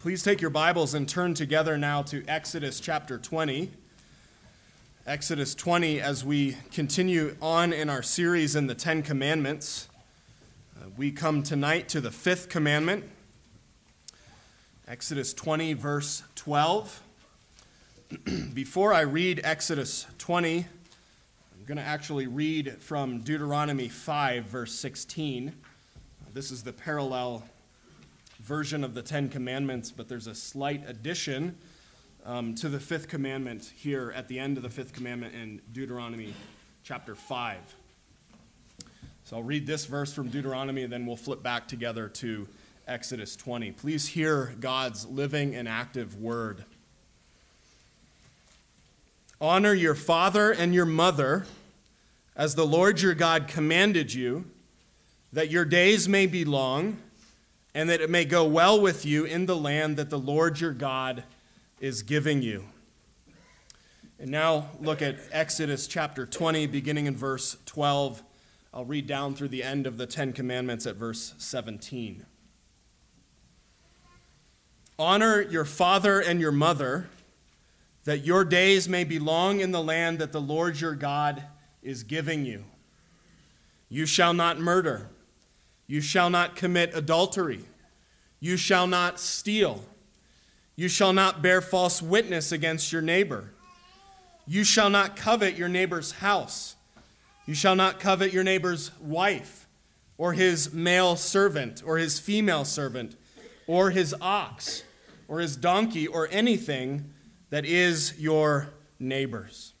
Please take your Bibles and turn together now to Exodus chapter 20. Exodus 20, as we continue on in our series in the Ten Commandments, uh, we come tonight to the fifth commandment. Exodus 20, verse 12. Before I read Exodus 20, I'm going to actually read from Deuteronomy 5, verse 16. This is the parallel version of the Ten Commandments, but there's a slight addition um, to the fifth commandment here at the end of the fifth commandment in Deuteronomy chapter 5. So I'll read this verse from Deuteronomy, and then we'll flip back together to Exodus 20. Please hear God's living and active word. Honor your father and your mother as the Lord your God commanded you, that your days may be long and that it may go well with you in the land that the Lord your God is giving you. And now look at Exodus chapter 20, beginning in verse 12. I'll read down through the end of the Ten Commandments at verse 17. Honor your father and your mother, that your days may be long in the land that the Lord your God is giving you. You shall not murder. You shall not commit adultery. You shall not steal. You shall not bear false witness against your neighbor. You shall not covet your neighbor's house. You shall not covet your neighbor's wife, or his male servant, or his female servant, or his ox, or his donkey, or anything that is your neighbor's.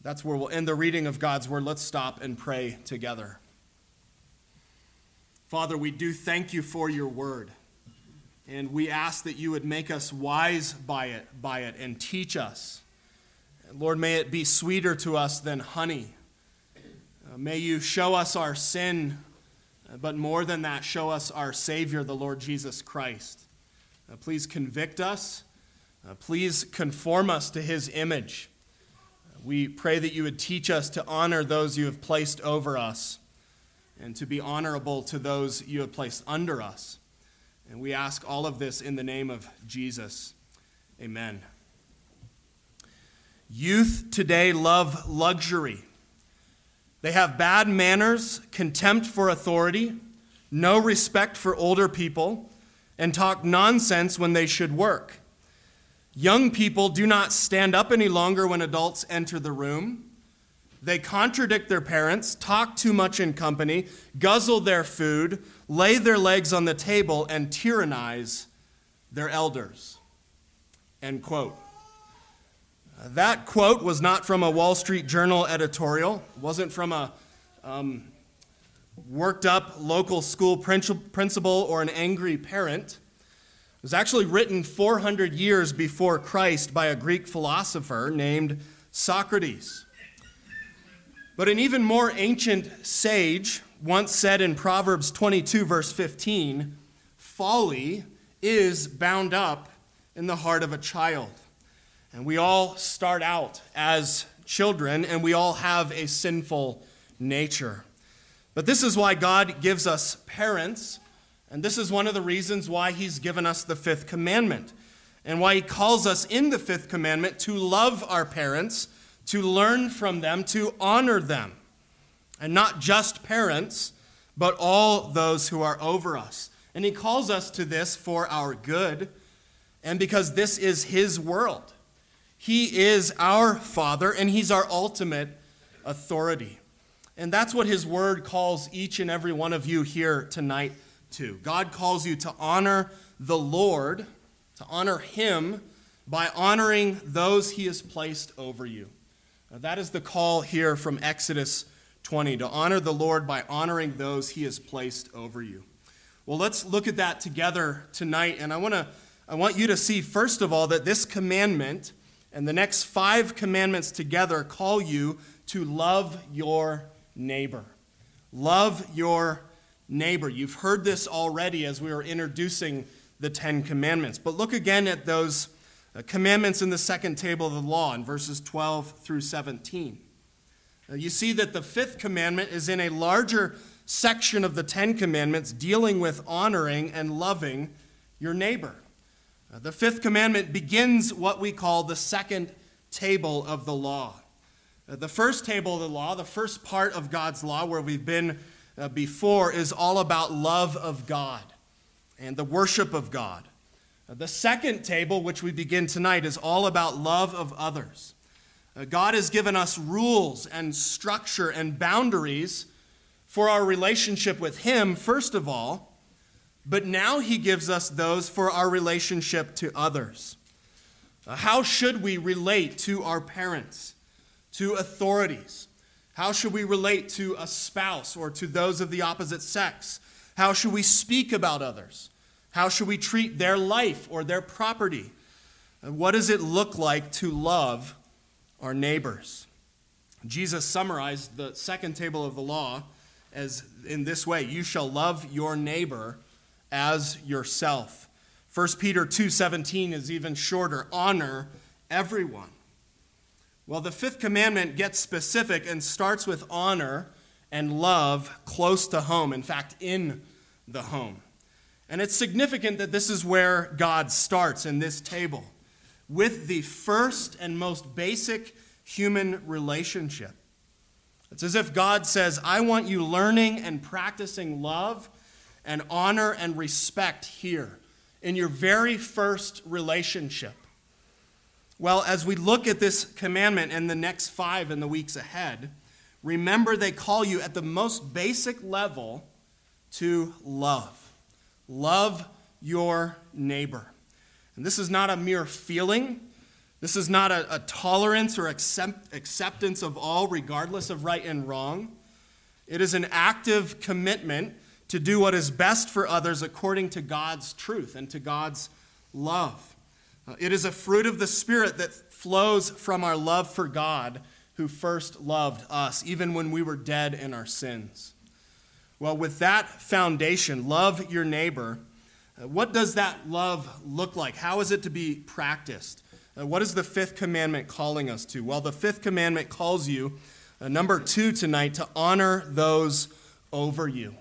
That's where we'll end the reading of God's word. Let's stop and pray together. Father, we do thank you for your word. And we ask that you would make us wise by it, by it and teach us. Lord, may it be sweeter to us than honey. Uh, may you show us our sin, uh, but more than that, show us our Savior, the Lord Jesus Christ. Uh, please convict us. Uh, please conform us to his image. Uh, we pray that you would teach us to honor those you have placed over us and to be honorable to those you have placed under us. And we ask all of this in the name of Jesus. Amen. Youth today love luxury. They have bad manners, contempt for authority, no respect for older people, and talk nonsense when they should work. Young people do not stand up any longer when adults enter the room. They contradict their parents, talk too much in company, guzzle their food, lay their legs on the table, and tyrannize their elders. End quote. That quote was not from a Wall Street Journal editorial, it wasn't from a um, worked up local school principal or an angry parent. It was actually written 400 years before Christ by a Greek philosopher named Socrates. But an even more ancient sage once said in Proverbs 22, verse 15, folly is bound up in the heart of a child. And we all start out as children, and we all have a sinful nature. But this is why God gives us parents, and this is one of the reasons why He's given us the fifth commandment, and why He calls us in the fifth commandment to love our parents to learn from them, to honor them. And not just parents, but all those who are over us. And he calls us to this for our good and because this is his world. He is our Father and he's our ultimate authority. And that's what his word calls each and every one of you here tonight to. God calls you to honor the Lord, to honor him by honoring those he has placed over you. That is the call here from Exodus 20 to honor the Lord by honoring those he has placed over you. Well, let's look at that together tonight. And I, wanna, I want you to see, first of all, that this commandment and the next five commandments together call you to love your neighbor. Love your neighbor. You've heard this already as we were introducing the Ten Commandments. But look again at those uh, commandments in the second table of the law in verses 12 through 17. Now, you see that the fifth commandment is in a larger section of the Ten Commandments dealing with honoring and loving your neighbor. Uh, the fifth commandment begins what we call the second table of the law. Uh, the first table of the law, the first part of God's law where we've been uh, before, is all about love of God and the worship of God. Uh, the second table, which we begin tonight, is all about love of others. Uh, God has given us rules and structure and boundaries for our relationship with Him, first of all, but now He gives us those for our relationship to others. Uh, how should we relate to our parents, to authorities? How should we relate to a spouse or to those of the opposite sex? How should we speak about others? How should we treat their life or their property? And what does it look like to love our neighbors? Jesus summarized the second table of the law as in this way you shall love your neighbor as yourself 1 peter 2.17 is even shorter honor everyone well the fifth commandment gets specific and starts with honor and love close to home in fact in the home and it's significant that this is where God starts in this table with the first and most basic human relationship. It's as if God says, I want you learning and practicing love and honor and respect here in your very first relationship. Well, as we look at this commandment and the next five in the weeks ahead, remember they call you at the most basic level to love. Love your neighbor. And this is not a mere feeling. This is not a, a tolerance or accept, acceptance of all, regardless of right and wrong. It is an active commitment to do what is best for others according to God's truth and to God's love. Uh, it is a fruit of the Spirit that flows from our love for God who first loved us, even when we were dead in our sins. Well, with that foundation, love your neighbor, uh, what does that love look like? How is it to be practiced? Uh, what is the fifth commandment calling us to? Well, the fifth commandment calls you, uh, number two tonight, to honor those over you.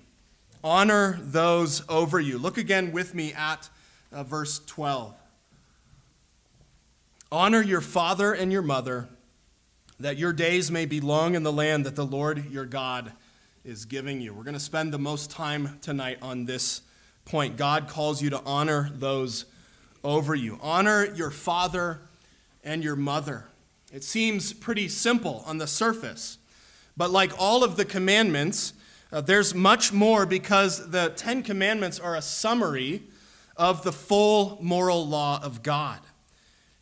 Honor those over you. Look again with me at uh, verse 12. Honor your father and your mother, that your days may be long in the land that the Lord your God is giving you. We're going to spend the most time tonight on this point. God calls you to honor those over you. Honor your father and your mother. It seems pretty simple on the surface, but like all of the commandments, uh, there's much more because the Ten Commandments are a summary of the full moral law of God.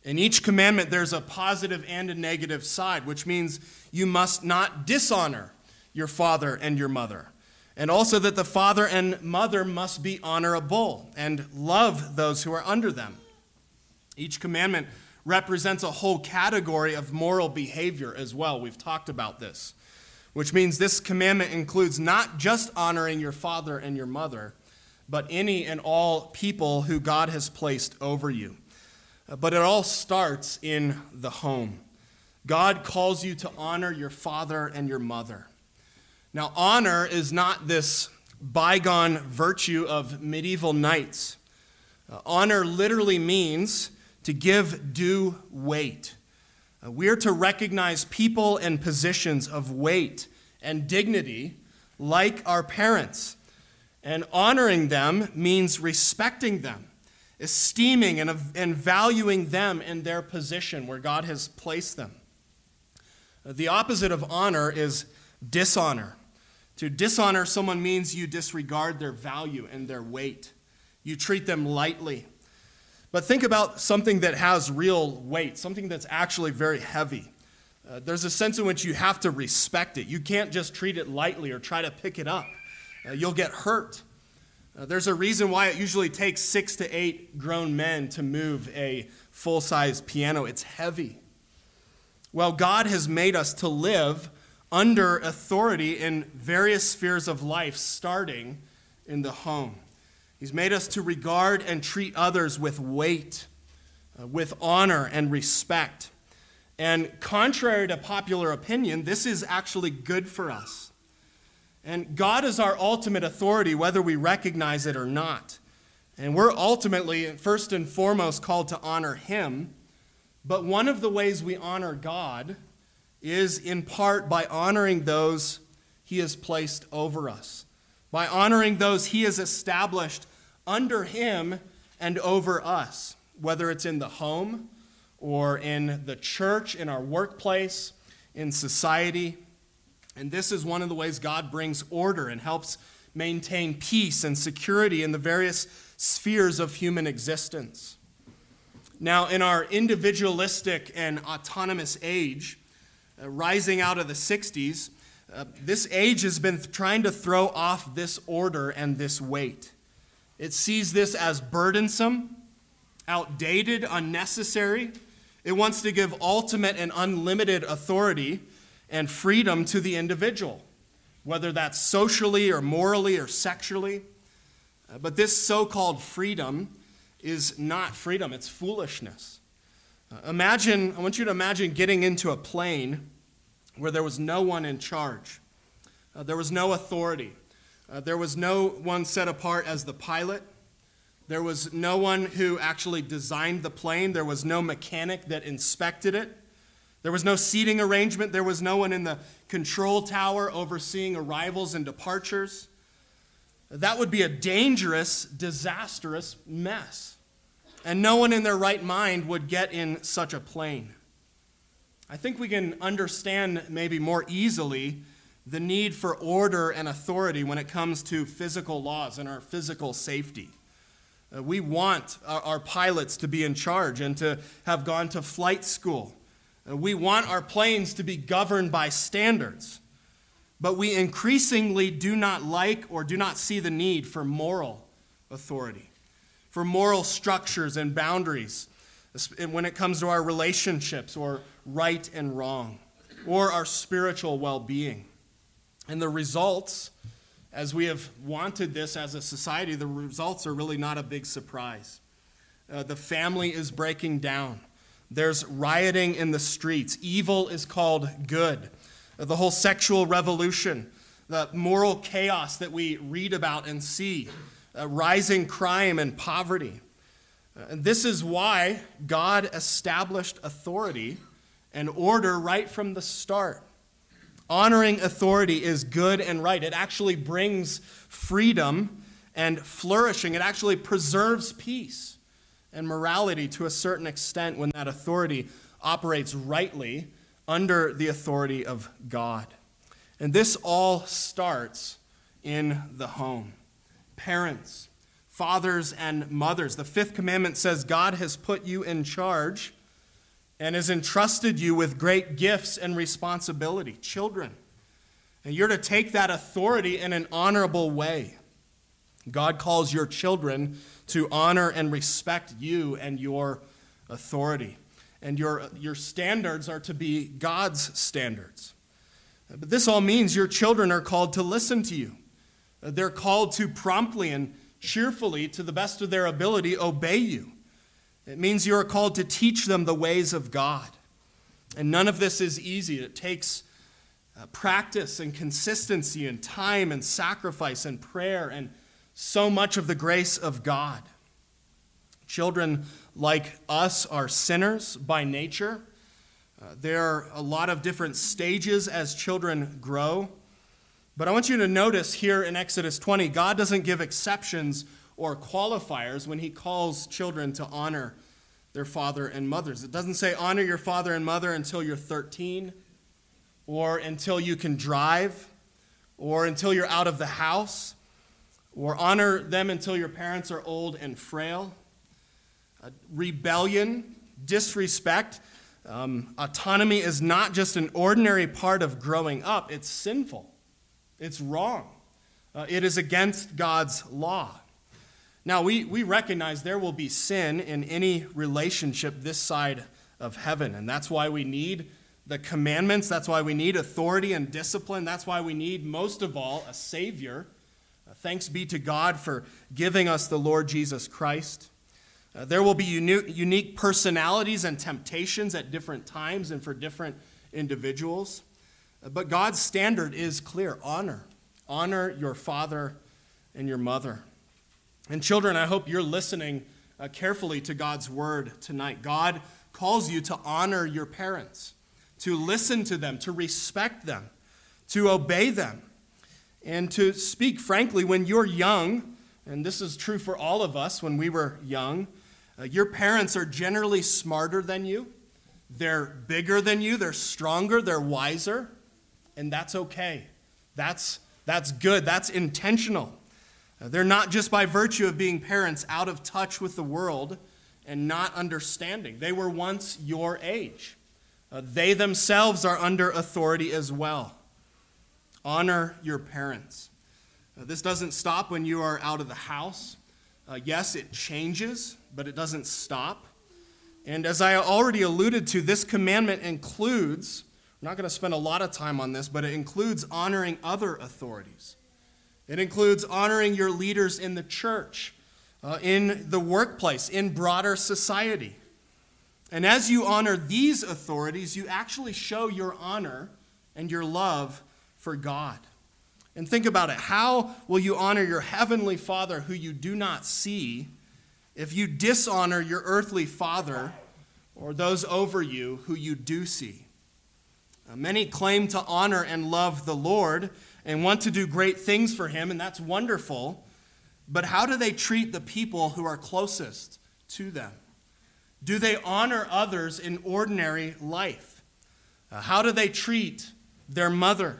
In each commandment, there's a positive and a negative side, which means you must not dishonor your father and your mother. And also that the father and mother must be honorable and love those who are under them. Each commandment represents a whole category of moral behavior as well. We've talked about this, which means this commandment includes not just honoring your father and your mother, but any and all people who God has placed over you. But it all starts in the home. God calls you to honor your father and your mother. Now, honor is not this bygone virtue of medieval knights. Uh, honor literally means to give due weight. Uh, we are to recognize people and positions of weight and dignity like our parents. And honoring them means respecting them, esteeming and, and valuing them in their position where God has placed them. Uh, the opposite of honor is dishonor. To dishonor someone means you disregard their value and their weight, you treat them lightly. But think about something that has real weight, something that's actually very heavy. Uh, there's a sense in which you have to respect it. You can't just treat it lightly or try to pick it up, uh, you'll get hurt. Uh, there's a reason why it usually takes six to eight grown men to move a full size piano. It's heavy. Well, God has made us to live under authority in various spheres of life, starting in the home. He's made us to regard and treat others with weight, uh, with honor and respect. And contrary to popular opinion, this is actually good for us. And God is our ultimate authority, whether we recognize it or not. And we're ultimately, first and foremost, called to honor Him. But one of the ways we honor God is in part by honoring those He has placed over us, by honoring those He has established under Him and over us, whether it's in the home or in the church, in our workplace, in society. And this is one of the ways God brings order and helps maintain peace and security in the various spheres of human existence. Now, in our individualistic and autonomous age, uh, rising out of the 60s, uh, this age has been trying to throw off this order and this weight. It sees this as burdensome, outdated, unnecessary. It wants to give ultimate and unlimited authority and freedom to the individual, whether that's socially or morally or sexually. Uh, but this so called freedom is not freedom, it's foolishness. Imagine, I want you to imagine getting into a plane where there was no one in charge, uh, there was no authority, uh, there was no one set apart as the pilot. There was no one who actually designed the plane. There was no mechanic that inspected it. There was no seating arrangement. There was no one in the control tower overseeing arrivals and departures. That would be a dangerous, disastrous mess. And no one in their right mind would get in such a plane. I think we can understand maybe more easily the need for order and authority when it comes to physical laws and our physical safety. Uh, we want our, our, pilots to be in charge and to have gone to flight school. Uh, we want our planes to be governed by standards but we increasingly do not like or do not see the need for moral authority, for moral structures and boundaries when it comes to our relationships or right and wrong or our spiritual well being. And the results, as we have wanted this as a society, the results are really not a big surprise. Uh, the family is breaking down. There's rioting in the streets. Evil is called good the whole sexual revolution, the moral chaos that we read about and see, uh, rising crime and poverty. Uh, and this is why God established authority and order right from the start. Honoring authority is good and right. It actually brings freedom and flourishing. It actually preserves peace and morality to a certain extent when that authority operates rightly under the authority of God. And this all starts in the home. Parents, fathers, and mothers. The fifth commandment says God has put you in charge and has entrusted you with great gifts and responsibility. Children. And you're to take that authority in an honorable way. God calls your children to honor and respect you and your authority and your, your standards are to be God's standards. But this all means your children are called to listen to you. They're called to promptly and cheerfully, to the best of their ability, obey you. It means you are called to teach them the ways of God. And none of this is easy. It takes uh, practice and consistency and time and sacrifice and prayer and so much of the grace of God. Children like us, are sinners by nature. Uh, there are a lot of different stages as children grow. But I want you to notice here in Exodus 20, God doesn't give exceptions or qualifiers when He calls children to honor their father and mothers. It doesn't say honor your father and mother until you're 13, or until you can drive, or until you're out of the house, or honor them until your parents are old and frail uh, rebellion, disrespect. Um, autonomy is not just an ordinary part of growing up, it's sinful, it's wrong, uh, it is against God's law. Now, we, we recognize there will be sin in any relationship this side of heaven, and that's why we need the commandments. That's why we need authority and discipline. That's why we need, most of all, a Savior. Uh, thanks be to God for giving us the Lord Jesus Christ. Uh, there will be uni- unique personalities and temptations at different times and for different individuals. But God's standard is clear honor. Honor your father and your mother. And children, I hope you're listening uh, carefully to God's word tonight. God calls you to honor your parents, to listen to them, to respect them, to obey them, and to speak frankly when you're young. And this is true for all of us when we were young. Uh, your parents are generally smarter than you. They're bigger than you, they're stronger, they're wiser, and that's okay. That's, that's good, that's intentional. Uh, they're not just by virtue of being parents out of touch with the world and not understanding. They were once your age. Uh, they themselves are under authority as well. Honor your parents. Uh, this doesn't stop when you are out of the house. Uh, yes, it changes, but it doesn't stop. And as I already alluded to, this commandment includes, I'm not going to spend a lot of time on this, but it includes honoring other authorities. It includes honoring your leaders in the church, uh, in the workplace, in broader society. And as you honor these authorities, you actually show your honor and your love for God. And think about it. How will you honor your heavenly Father who you do not see if you dishonor your earthly father or those over you who you do see. Uh, many claim to honor and love the Lord and want to do great things for him, and that's wonderful. But how do they treat the people who are closest to them? Do they honor others in ordinary life? Uh, how do they treat their mother?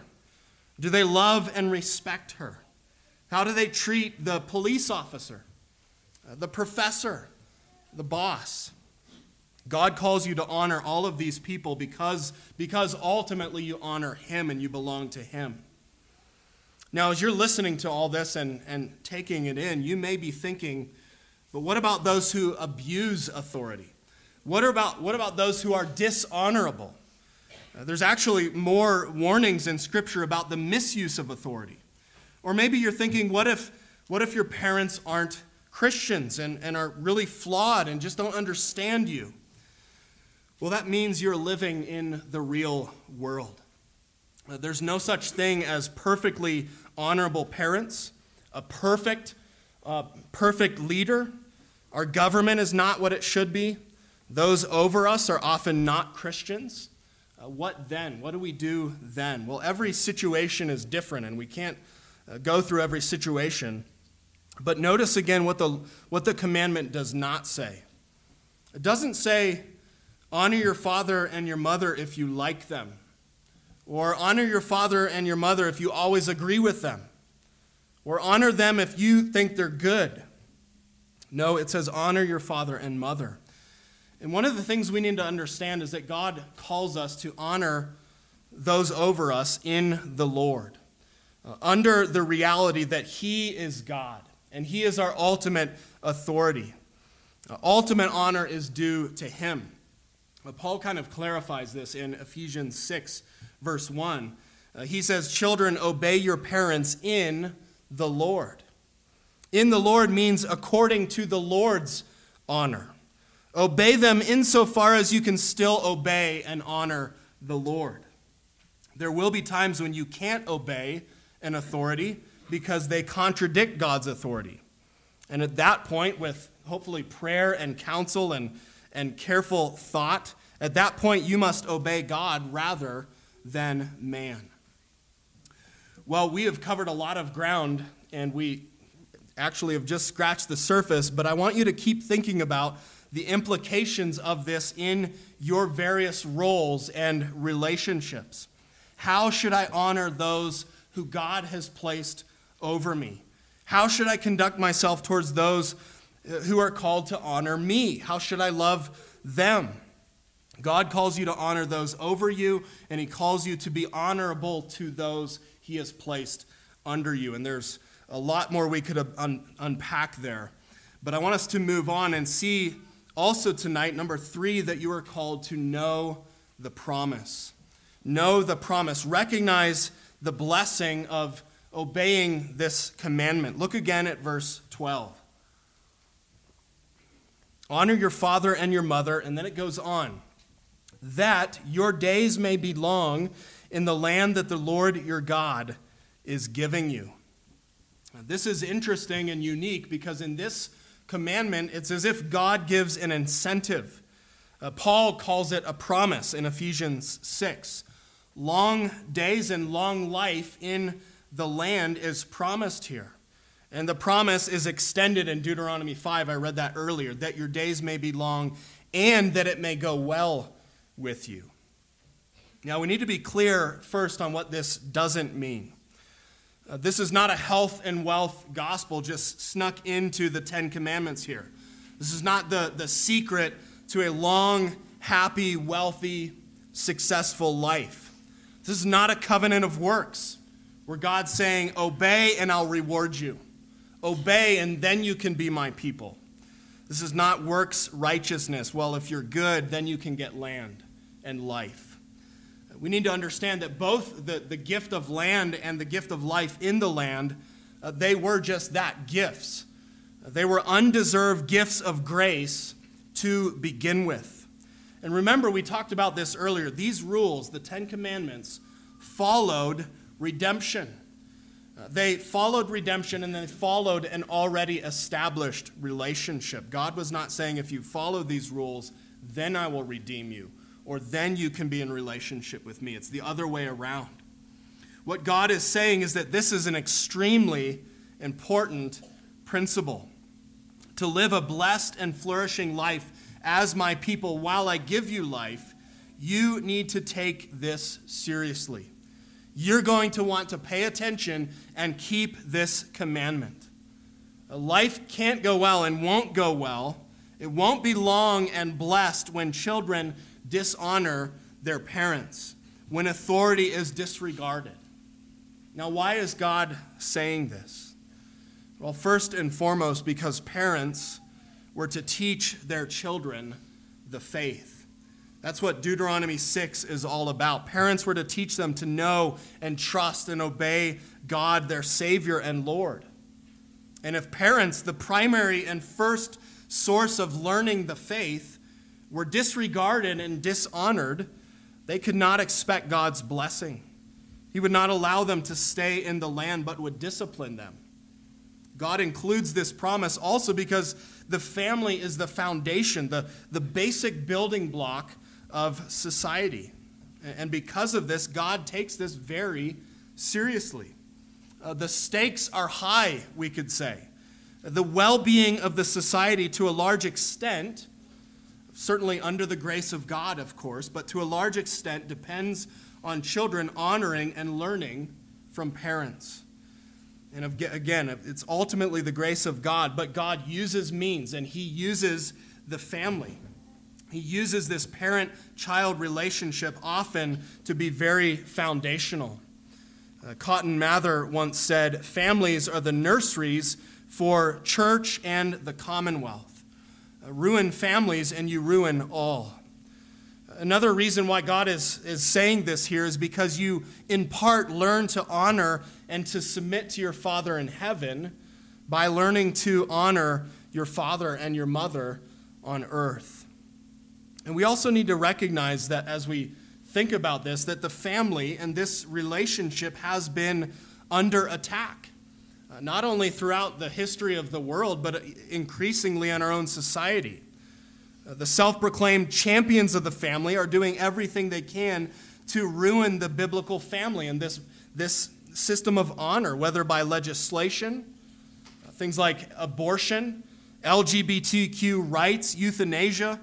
Do they love and respect her? How do they treat the police officer? the professor, the boss. God calls you to honor all of these people because, because ultimately you honor Him and you belong to Him. Now, as you're listening to all this and, and taking it in, you may be thinking, but what about those who abuse authority? What about, what about those who are dishonorable? Uh, there's actually more warnings in Scripture about the misuse of authority. Or maybe you're thinking, what if, what if your parents aren't Christians and, and are really flawed and just don't understand you. Well, that means you're living in the real world. Uh, there's no such thing as perfectly honorable parents, a perfect, uh, perfect leader. Our government is not what it should be. Those over us are often not Christians. Uh, what then? What do we do then? Well, every situation is different, and we can't uh, go through every situation. But notice again what the, what the commandment does not say. It doesn't say, honor your father and your mother if you like them, or honor your father and your mother if you always agree with them, or honor them if you think they're good. No, it says, honor your father and mother. And one of the things we need to understand is that God calls us to honor those over us in the Lord, uh, under the reality that He is God and He is our ultimate authority. Uh, ultimate honor is due to Him. Paul kind of clarifies this in Ephesians 6, verse 1. Uh, he says, Children, obey your parents in the Lord. In the Lord means according to the Lord's honor. Obey them insofar as you can still obey and honor the Lord. There will be times when you can't obey an authority because they contradict God's authority. And at that point, with hopefully prayer and counsel and, and careful thought, at that point, you must obey God rather than man. Well, we have covered a lot of ground and we actually have just scratched the surface, but I want you to keep thinking about the implications of this in your various roles and relationships. How should I honor those who God has placed over me? How should I conduct myself towards those who are called to honor me? How should I love them? God calls you to honor those over you, and He calls you to be honorable to those He has placed under you. And there's a lot more we could un- unpack there. But I want us to move on and see also tonight, number three, that you are called to know the promise. Know the promise. Recognize the blessing of obeying this commandment. Look again at verse 12. Honor your father and your mother, and then it goes on. That your days may be long in the land that the Lord your God is giving you. This is interesting and unique because in this commandment, it's as if God gives an incentive. Uh, Paul calls it a promise in Ephesians 6. Long days and long life in the land is promised here. And the promise is extended in Deuteronomy 5. I read that earlier that your days may be long and that it may go well with you. Now, we need to be clear first on what this doesn't mean. Uh, this is not a health and wealth gospel just snuck into the Ten Commandments here. This is not the, the secret to a long, happy, wealthy, successful life. This is not a covenant of works where God's saying, Obey and I'll reward you. Obey and then you can be my people. This is not works righteousness. Well, if you're good, then you can get land and life we need to understand that both the, the gift of land and the gift of life in the land, uh, they were just that gifts. They were undeserved gifts of grace to begin with. And remember, we talked about this earlier. These rules, the Ten Commandments, followed redemption. They followed redemption and they followed an already established relationship. God was not saying, if you follow these rules, then I will redeem you or then you can be in relationship with me. It's the other way around. What God is saying is that this is an extremely important principle. To live a blessed and flourishing life as my people while I give you life, you need to take this seriously. You're going to want to pay attention and keep this commandment. Life can't go well and won't go well. It won't be long and blessed when children dishonor their parents, when authority is disregarded. Now, why is God saying this? Well, first and foremost, because parents were to teach their children the faith. That's what Deuteronomy 6 is all about. Parents were to teach them to know and trust and obey God, their Savior and Lord. And if parents, the primary and first source of learning the faith, were disregarded and dishonored, they could not expect God's blessing. He would not allow them to stay in the land, but would discipline them. God includes this promise also because the family is the foundation, the, the basic building block of society. And because of this, God takes this very seriously. Uh, the stakes are high, we could say. The well being of the society, to a large extent, certainly under the grace of God, of course, but to a large extent depends on children honoring and learning from parents. And again, it's ultimately the grace of God, but God uses means and He uses the family. He uses this parent child relationship often to be very foundational. Uh, Cotton Mather once said, Families are the nurseries for church and the commonwealth. Uh, ruin families and you ruin all. Another reason why God is, is saying this here is because you, in part, learn to honor and to submit to your Father in heaven by learning to honor your father and your mother on earth. And we also need to recognize that as we think about this, that the family and this relationship has been under attack not only throughout the history of the world, but increasingly in our own society. Uh, the self proclaimed champions of the family are doing everything they can to ruin the biblical family and this, this system of honor, whether by legislation, uh, things like abortion, LGBTQ rights, euthanasia,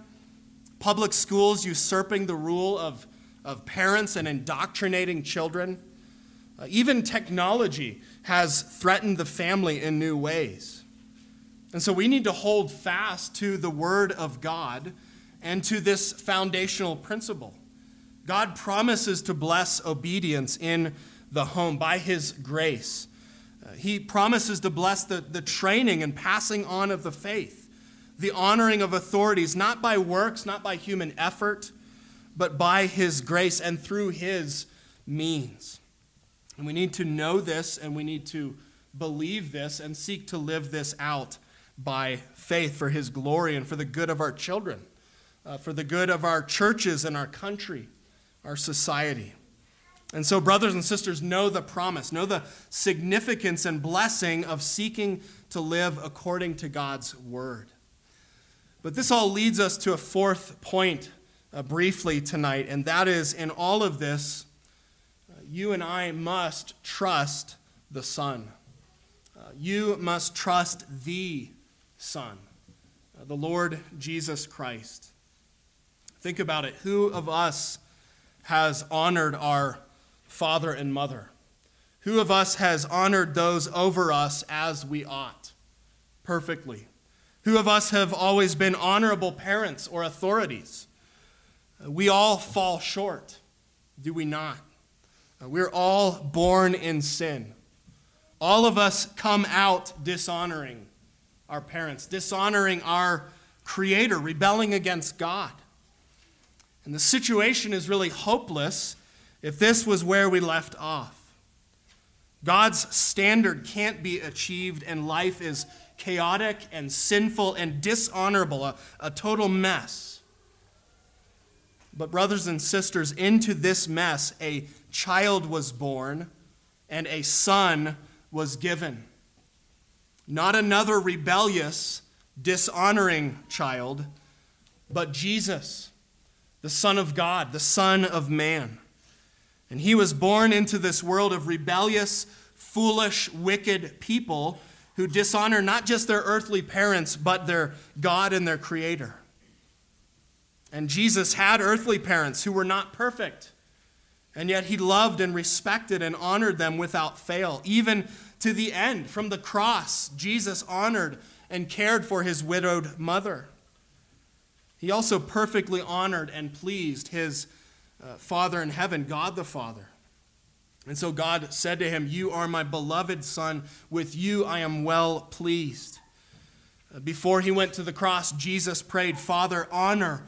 public schools usurping the rule of, of parents and indoctrinating children. Uh, even technology has threatened the family in new ways. And so we need to hold fast to the Word of God and to this foundational principle. God promises to bless obedience in the home by His grace. Uh, he promises to bless the, the training and passing on of the faith, the honoring of authorities, not by works, not by human effort, but by His grace and through His means. And we need to know this and we need to believe this and seek to live this out by faith for His glory and for the good of our children, uh, for the good of our churches and our country, our society. And so, brothers and sisters, know the promise, know the significance and blessing of seeking to live according to God's word. But this all leads us to a fourth point uh, briefly tonight, and that is in all of this, uh, you and I must trust the Son. Uh, you must trust the Son, uh, the Lord Jesus Christ. Think about it. Who of us has honored our father and mother? Who of us has honored those over us as we ought? Perfectly. Who of us have always been honorable parents or authorities? Uh, we all fall short, do we not? Uh, we're all born in sin. All of us come out dishonoring our parents, dishonoring our Creator, rebelling against God. And the situation is really hopeless if this was where we left off. God's standard can't be achieved, and life is chaotic and sinful and dishonorable, a, a total mess. But, brothers and sisters, into this mess, a child was born and a son was given. Not another rebellious, dishonoring child, but Jesus, the Son of God, the Son of Man. And he was born into this world of rebellious, foolish, wicked people who dishonor not just their earthly parents, but their God and their Creator. And Jesus had earthly parents who were not perfect, and yet he loved and respected and honored them without fail. Even to the end, from the cross, Jesus honored and cared for his widowed mother. He also perfectly honored and pleased his uh, Father in heaven, God the Father. And so God said to him, You are my beloved Son. With you I am well pleased. Uh, before he went to the cross, Jesus prayed, Father, honor,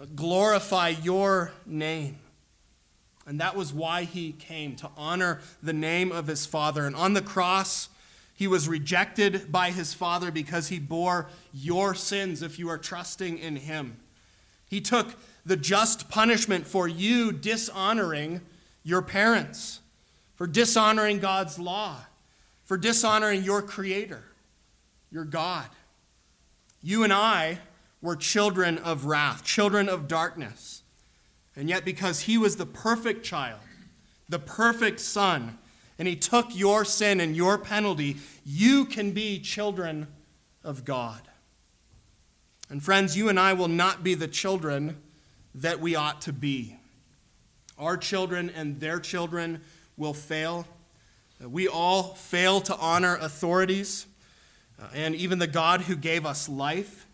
uh, glorify your name. And that was why he came, to honor the name of his Father. And on the cross, he was rejected by his Father because he bore your sins if you are trusting in him. He took the just punishment for you dishonoring your parents, for dishonoring God's law, for dishonoring your Creator, your God. You and I were children of wrath, children of darkness. And yet, because He was the perfect child, the perfect Son, and He took your sin and your penalty, you can be children of God. And friends, you and I will not be the children that we ought to be. Our children and their children will fail. We all fail to honor authorities uh, and even the God who gave us life.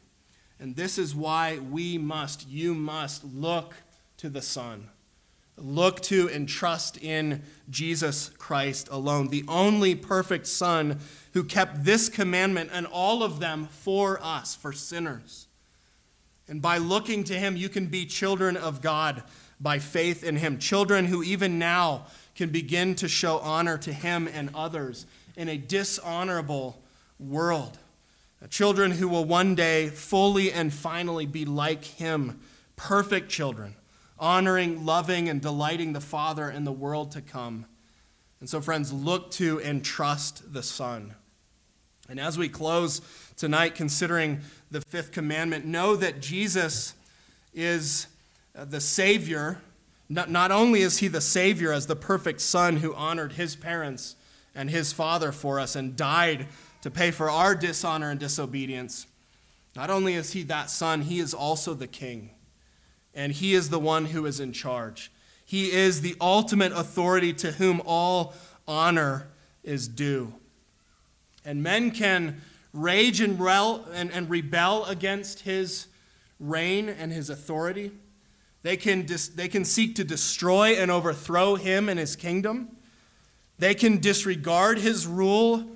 And this is why we must, you must look to the Son. Look to and trust in Jesus Christ alone, the only perfect Son who kept this commandment and all of them for us, for sinners. And by looking to him, you can be children of God by faith in him. Children who even now can begin to show honor to him and others in a dishonorable world. Children who will one day fully and finally be like him, perfect children, honoring, loving, and delighting the Father in the world to come. And so, friends, look to and trust the Son. And as we close tonight, considering the fifth commandment, know that Jesus is uh, the Savior. Not, only is He the Savior as the perfect Son who honored His parents and His Father for us and died to pay for our dishonor and disobedience, not only is He that Son, He is also the King. And He is the one who is in charge. He is the ultimate authority to whom all honor is due. And men can rage and, and rebel against his reign and his authority. They can, dis- they can seek to destroy and overthrow him and his kingdom. They can disregard his rule,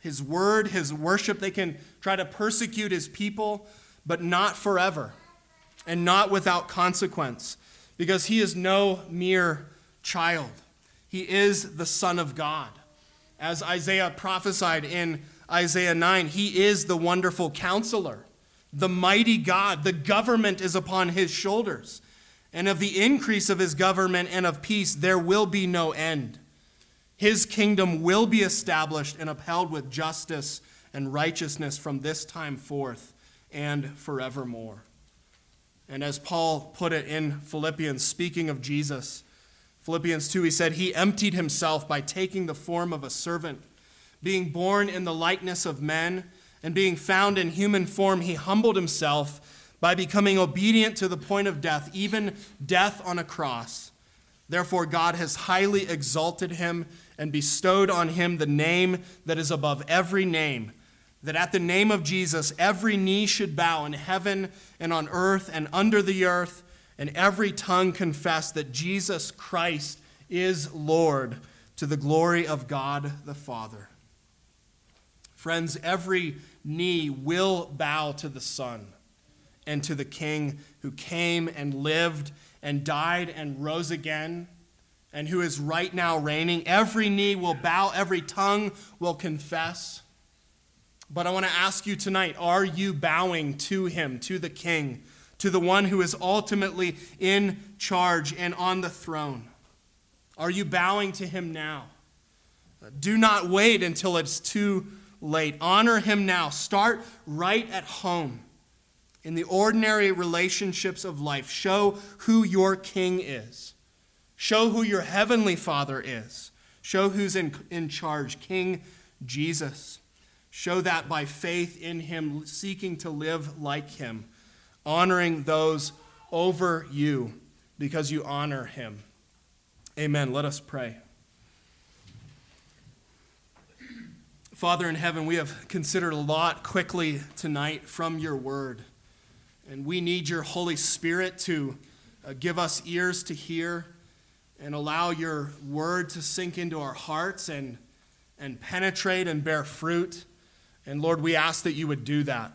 his word, his worship. They can try to persecute his people, but not forever and not without consequence, because he is no mere child. He is the Son of God. As Isaiah prophesied in Isaiah 9. He is the wonderful counselor, the mighty God. The government is upon his shoulders. And of the increase of his government and of peace there will be no end. His kingdom will be established and upheld with justice and righteousness from this time forth and forevermore. And as Paul put it in Philippians, speaking of Jesus, Philippians 2, he said, He emptied himself by taking the form of a servant, being born in the likeness of men, and being found in human form, he humbled himself by becoming obedient to the point of death, even death on a cross. Therefore, God has highly exalted him and bestowed on him the name that is above every name that at the name of Jesus, every knee should bow in heaven and on earth and under the earth, and every tongue confess that Jesus Christ is Lord to the glory of God the Father. Friends, every knee will bow to the Son and to the King who came and lived and died and rose again and who is right now reigning. Every knee will bow, every tongue will confess. But I want to ask you tonight are you bowing to him, to the king, to the one who is ultimately in charge and on the throne? Are you bowing to him now? Do not wait until it's too late. Honor him now. Start right at home in the ordinary relationships of life. Show who your king is, show who your heavenly father is, show who's in, in charge King Jesus. Show that by faith in him, seeking to live like him, honoring those over you because you honor him. Amen. Let us pray. Father in heaven, we have considered a lot quickly tonight from your word. And we need your Holy Spirit to uh, give us ears to hear and allow your word to sink into our hearts and, and penetrate and bear fruit. And Lord, we ask that you would do that.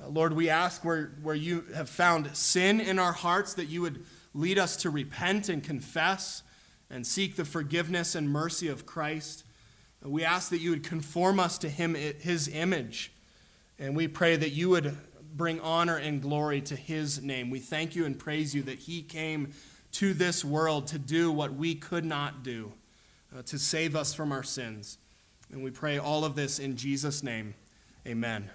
Uh, Lord, we ask where, where you have found sin in our hearts that you would lead us to repent and confess and seek the forgiveness and mercy of Christ. We ask that you would conform us to him, his image. And we pray that you would bring honor and glory to his name. We thank you and praise you that he came to this world to do what we could not do, uh, to save us from our sins. And we pray all of this in Jesus' name. Amen.